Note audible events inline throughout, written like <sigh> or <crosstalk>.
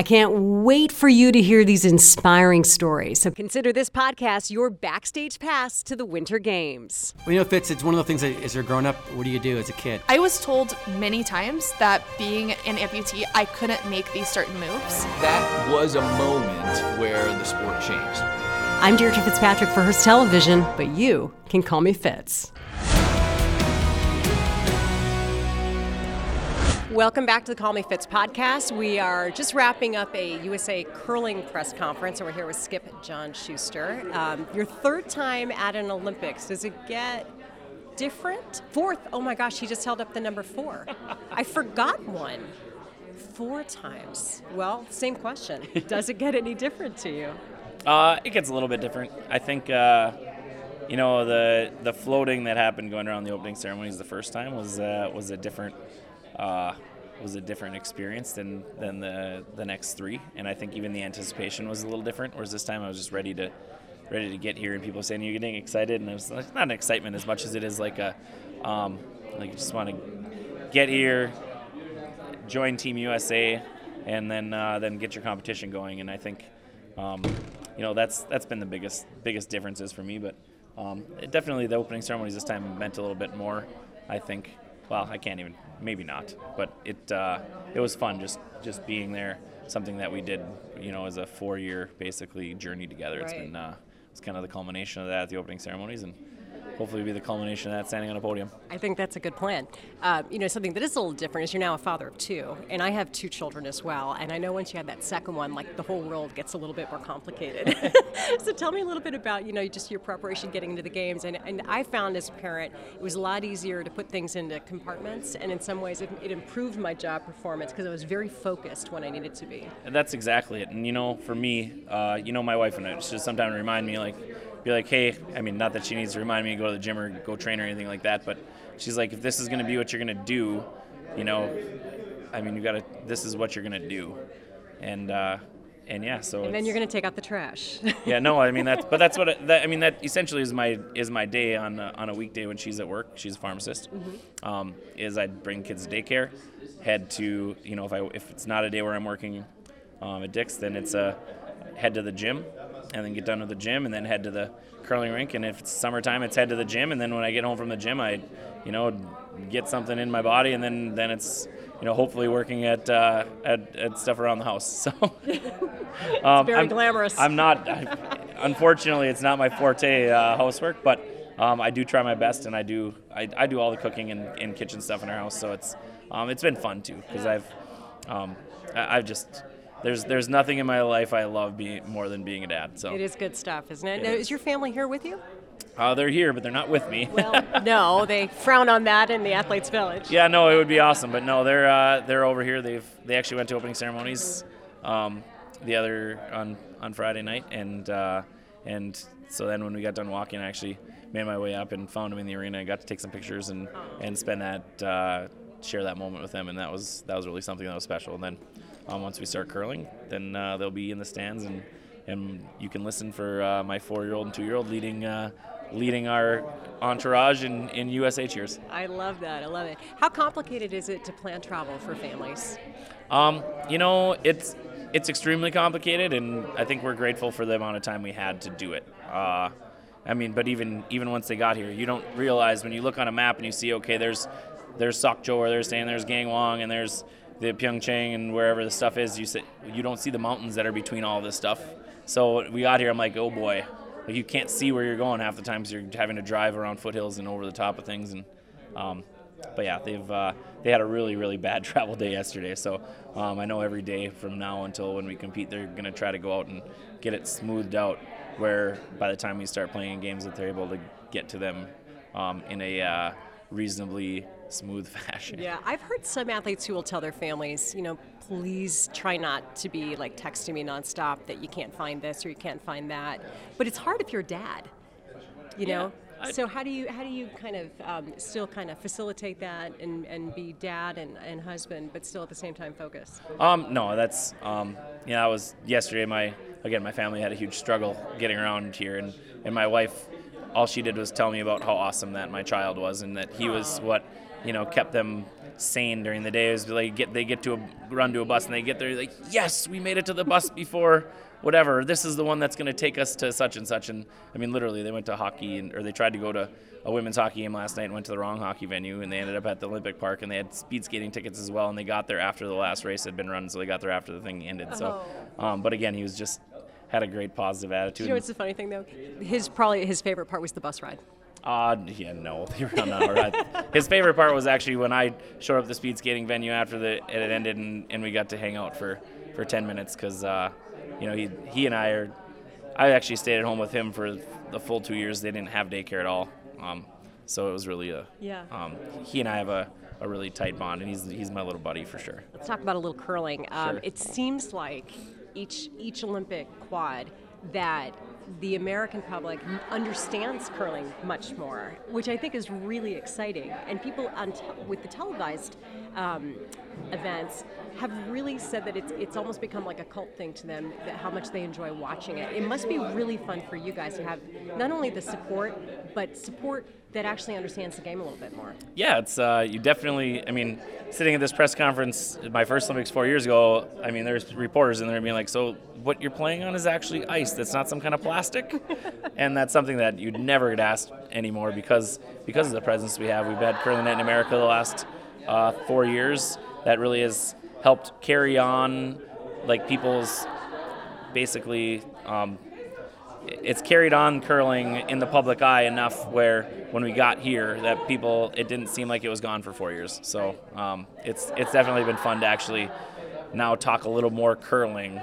I can't wait for you to hear these inspiring stories. So consider this podcast your backstage pass to the Winter Games. Well, you know, Fitz, it's one of the things that as you're growing up, what do you do as a kid? I was told many times that being an amputee, I couldn't make these certain moves. That was a moment where the sport changed. I'm Deirdre Fitzpatrick for Hearst Television, but you can call me Fitz. Welcome back to the Call Me Fitz podcast. We are just wrapping up a USA curling press conference, and we're here with Skip John Shuster. Um, your third time at an Olympics. Does it get different? Fourth. Oh my gosh, he just held up the number four. <laughs> I forgot one. Four times. Well, same question. Does it get any different to you? Uh, it gets a little bit different. I think, uh, you know, the the floating that happened going around the opening ceremonies the first time was uh, was a different uh, was a different experience than than the the next three. And I think even the anticipation was a little different. Whereas this time I was just ready to ready to get here, and people saying you're getting excited, and it was like, not an excitement as much as it is like a um, like you just want to get here, join Team USA, and then uh, then get your competition going. And I think. Um, you know that's that's been the biggest biggest differences for me. But um, definitely the opening ceremonies this time meant a little bit more. I think. Well, I can't even maybe not, but it uh, it was fun just just being there. Something that we did, you know, as a four year basically journey together. It's Right. been uh, it's kind of the culmination of that at the opening ceremonies, and hopefully be the culmination of that standing on a podium. I think that's a good plan. Uh, you know, something that is a little different is you're now a father of two, and I have two children as well. And I know once you have that second one, like the whole world gets a little bit more complicated. <laughs> so tell me a little bit about you know just your preparation getting into the games. And, and I found as a parent it was a lot easier to put things into compartments, and in some ways it, it improved my job performance because I was very focused when I needed to be. And that's exactly it. And you know, for me, uh, you know, my wife and I just sometimes remind me, like, be like, hey, I mean, not that she needs to remind me to go to the gym or go train or anything like that, but she's like, if this is going to be what you're going to do, you know, I mean, you got to. This is what you're going to do, and uh, and yeah, so. And then you're going to take out the trash. <laughs> yeah, no, I mean that's, but that's what it, that, I mean. That essentially is my is my day on a, on a weekday when she's at work. She's a pharmacist. Um, is I'd bring kids to daycare, head to you know if I if it's not a day where I'm working um, at Dick's, then it's a head to the gym, and then get done with the gym, and then head to the curling rink. And if it's summertime, it's head to the gym, and then when I get home from the gym, I you know get something in my body, and then then it's you know hopefully working at uh, at, at stuff around the house. <laughs> So. Um, very I'm- glamorous. I'm not. I, unfortunately, it's not my forte uh, housework, but um, I do try my best, and I do. I, I do all the cooking and, and kitchen stuff in our house, so it's um, it's been fun too because I've um, I, I've just there's there's nothing in my life I love being more than being a dad. So it is good stuff, isn't it? It Now, is. is your family here with you? uh, they're here, but they're not with me. Well, no, <laughs> they frown on that in the athletes' village. Yeah, no, it would be awesome, but no, they're uh, they're over here. They've they actually went to opening ceremonies um, the other on on Friday night, and uh, and so then when we got done walking, I actually made my way up and found them in the arena. I got to take some pictures and and spend that uh, share that moment with them, and that was that was really something that was special. And then um, once we start curling, then uh, they'll be in the stands and. And you can listen for uh, my four-year-old and two-year-old leading, uh, leading our entourage in, in USA cheers. I love that. I love it. How complicated is it to plan travel for families? Um, you know, it's it's extremely complicated, and I think we're grateful for the amount of time we had to do it. Uh, I mean, but even even once they got here, you don't realize when you look on a map and you see, okay, there's there's Sokcho or there's saying there's Gangwon and there's the Pyeongchang and wherever the stuff is. You see, you don't see the mountains that are between all this stuff. So we got here, I'm like, oh boy, like you can't see where you're going half the times. You're having to drive around foothills and over the top of things, and um, but yeah, they've uh, they had a really really bad <laughs> travel day yesterday. So um, I know every day from now until when we compete, they're gonna try to go out and get it smoothed out. Where by the time we start playing games, that they're able to get to them um, in a uh, reasonably smooth <laughs> fashion. Yeah, I've heard some athletes who will tell their families, you know, please try not to be like texting me nonstop that you can't find this or you can't find that. But it's hard if you're dad, you know. So how do you how do you kind of um, still kind of facilitate that and, and be dad and, and husband, but still at the same time focus? Um, no, that's um, you know, I was yesterday. My again, my family had a huge struggle getting around here, and and my wife, all she did was tell me about how awesome that my child was, and that he was what you know kept them sane during the day is like get they get to a run to a bus and they get there like yes we made it to the bus before whatever this is the one that's going to take us to such and such and I mean literally they went to hockey and or they tried to go to a women's hockey game last night and went to the wrong hockey venue and they ended up at the Olympic Park and they had speed skating tickets as well and they got there after the last race had been run so they got there after the thing ended so um, but again he was just had a great positive attitude You know what's the funny thing though? His probably his favorite part was the bus ride. Uh, yeah, no, <laughs> they were on our ride. His favorite part was actually when I showed up at the speed skating venue after the it had ended, and, and we got to hang out for, for 10 minutes because, uh, you know, he he and I are. I actually stayed at home with him for the full two years. They didn't have daycare at all, um, so it was really a. Yeah. Um, he and I have a, a really tight bond, and he's he's my little buddy for sure. Let's talk about a little curling. Um, Sure. It seems like each each Olympic quad that the American public understands curling much more, which I think is really exciting. And people on te- with the televised um, events have really said that it's it's almost become like a cult thing to them that how much they enjoy watching it. It must be really fun for you guys to have not only the support but support that actually understands the game a little bit more. Yeah, it's uh, you definitely. I mean, sitting at this press conference, my first Olympics four years ago. I mean, there's reporters in there being like, "So what you're playing on is actually ice. That's not some kind of plastic," <laughs> and that's something that you'd never get asked anymore because because of the presence we have. We've had Curling Night in America the last uh, four years. That really has helped carry on like people's basically. Um, it's carried on curling in the public eye enough where when we got here that people it didn't seem like it was gone for four years so um, it's it's definitely been fun to actually now talk a little more curling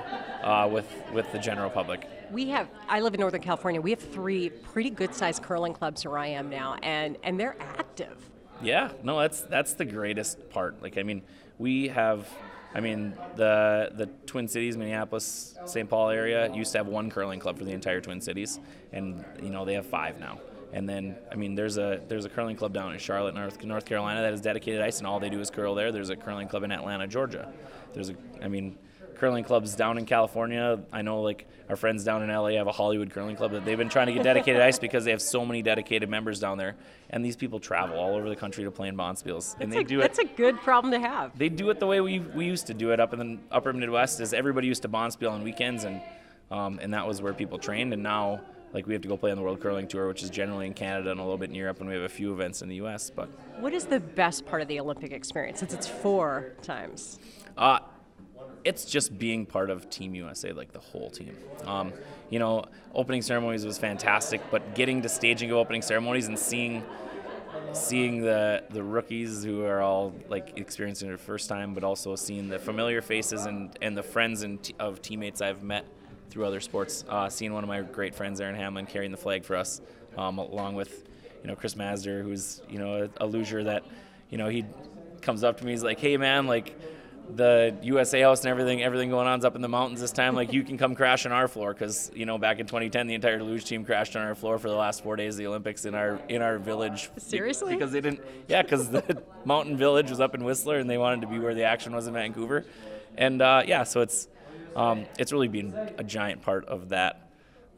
uh, with with the general public We have. I live in Northern California. We have three pretty good-sized curling clubs where I am now, and and they're active. Yeah, no, that's that's the greatest part. Like, I mean, we have, I mean, the the Twin Cities, Minneapolis, St. Paul area used to have one curling club for the entire Twin Cities, and you know they have five now. And then, I mean, there's a there's a curling club down in Charlotte, North North Carolina, that is dedicated ice, and all they do is curl there. There's a curling club in Atlanta, Georgia. There's a, I mean, curling clubs down in California. I know like our friends down in LA have a Hollywood curling club that they've been trying to get dedicated ice because they have so many dedicated members down there, and these people travel all over the country to play in Bonspiels, and they a- do it. That's a good problem to have. They do it the way we, we used to do it up in the upper Midwest. Is everybody used to Bonspiel on weekends, and um, and that was where people trained. And now like we have to go play on the World Curling Tour, which is generally in Canada and a little bit in Europe, and we have a few events in the U.S. But What is the best part of the Olympic experience since it's four times? Uh, it's just being part of Team USA, like the whole team. Um, you know, opening ceremonies was fantastic, but getting to staging of opening ceremonies and seeing seeing the the rookies who are all like experiencing their first time, but also seeing the familiar faces and and the friends and t- of teammates I've met through other sports. Uh, seeing one of my great friends, Erin Hamlin, carrying the flag for us, um, along with you know Chris Mazdzer, who's you know a, a luger that you know he comes up to me, he's like, hey man, like the USA house and everything, everything going on is up in the mountains this time. Like you can come crash on our floor because you know back in 2010 the entire luge team crashed on our floor for the last four days of the Olympics in our in our village. Seriously? Because they didn't. Yeah, because the <laughs> mountain village was up in Whistler and they wanted to be where the action was in Vancouver, and uh, yeah, so it's um, it's really been a giant part of that.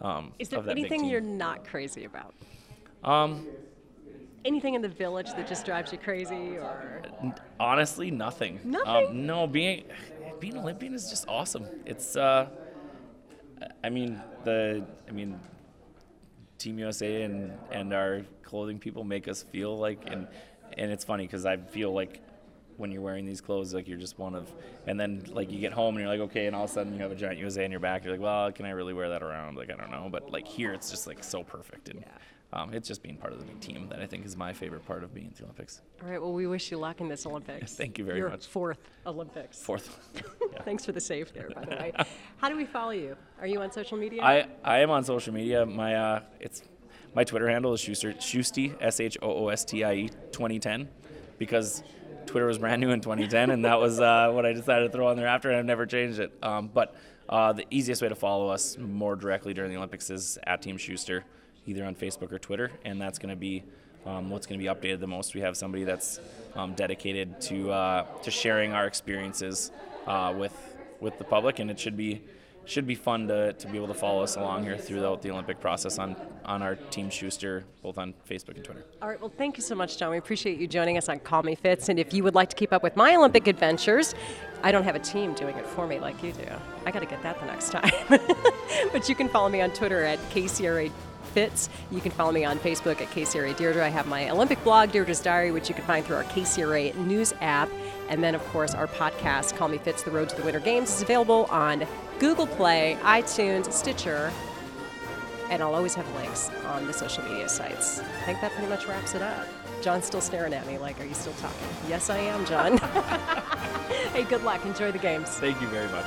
Um, Is there of that big anything you're not crazy about? Um, Anything in the village that just drives you crazy, or Honestly, nothing. Nothing? Um, no, being being Olympian is just awesome. It's uh, I mean the I mean Team USA and and our clothing people make us feel like and and it's funny because I feel like when you're wearing these clothes like you're just one of and then like you get home and you're like okay and all of a sudden you have a giant USA in your back you're like well can I really wear that around like I don't know but like here it's just like so perfect and um, it's just being part of the big team that I think is my favorite part of being at the Olympics. all right? Well, we wish you luck in this Olympics. <laughs> Thank you very Your much. Fourth Olympics. Fourth. <laughs> Thanks for the save there, by the way. <laughs> How do we follow you? Are you on social media? I, I am on social media. My uh, it's my Twitter handle is Shuster Shusty S H O O S T I E 2010 because Twitter was brand new in 2010 and that was uh, what I decided to throw on there after and I've never changed it. Um, but uh, the easiest way to follow us more directly during the Olympics is at Team Shuster, either on Facebook or Twitter, and that's going to be um, what's going to be updated the most. We have somebody that's um, dedicated to uh, to sharing our experiences uh, with with the public, and it should be should be fun to, to be able to follow us along here throughout the Olympic process on, on our Team Shuster, both on Facebook and Twitter. All right, well, thank you so much, John. We appreciate you joining us on Call Me Fitz. And if you would like to keep up with my Olympic adventures, I don't have a team doing it for me like you do. I got to get that the next time. <laughs> but you can follow me on Twitter at KCRA Fitz. You can follow me on Facebook at KCRA Deirdre. I have my Olympic blog, Deirdre's Diary, which you can find through our KCRA News app. And then, of course, our podcast, Call Me Fitz, The Road to the Winter Games, is available on Google Play, iTunes, Stitcher, and I'll always have links on the social media sites. I think that pretty much wraps it up. John's still staring at me like, are you still talking? Yes, I am, John. <laughs> hey, good luck. Enjoy the games. Thank you very much.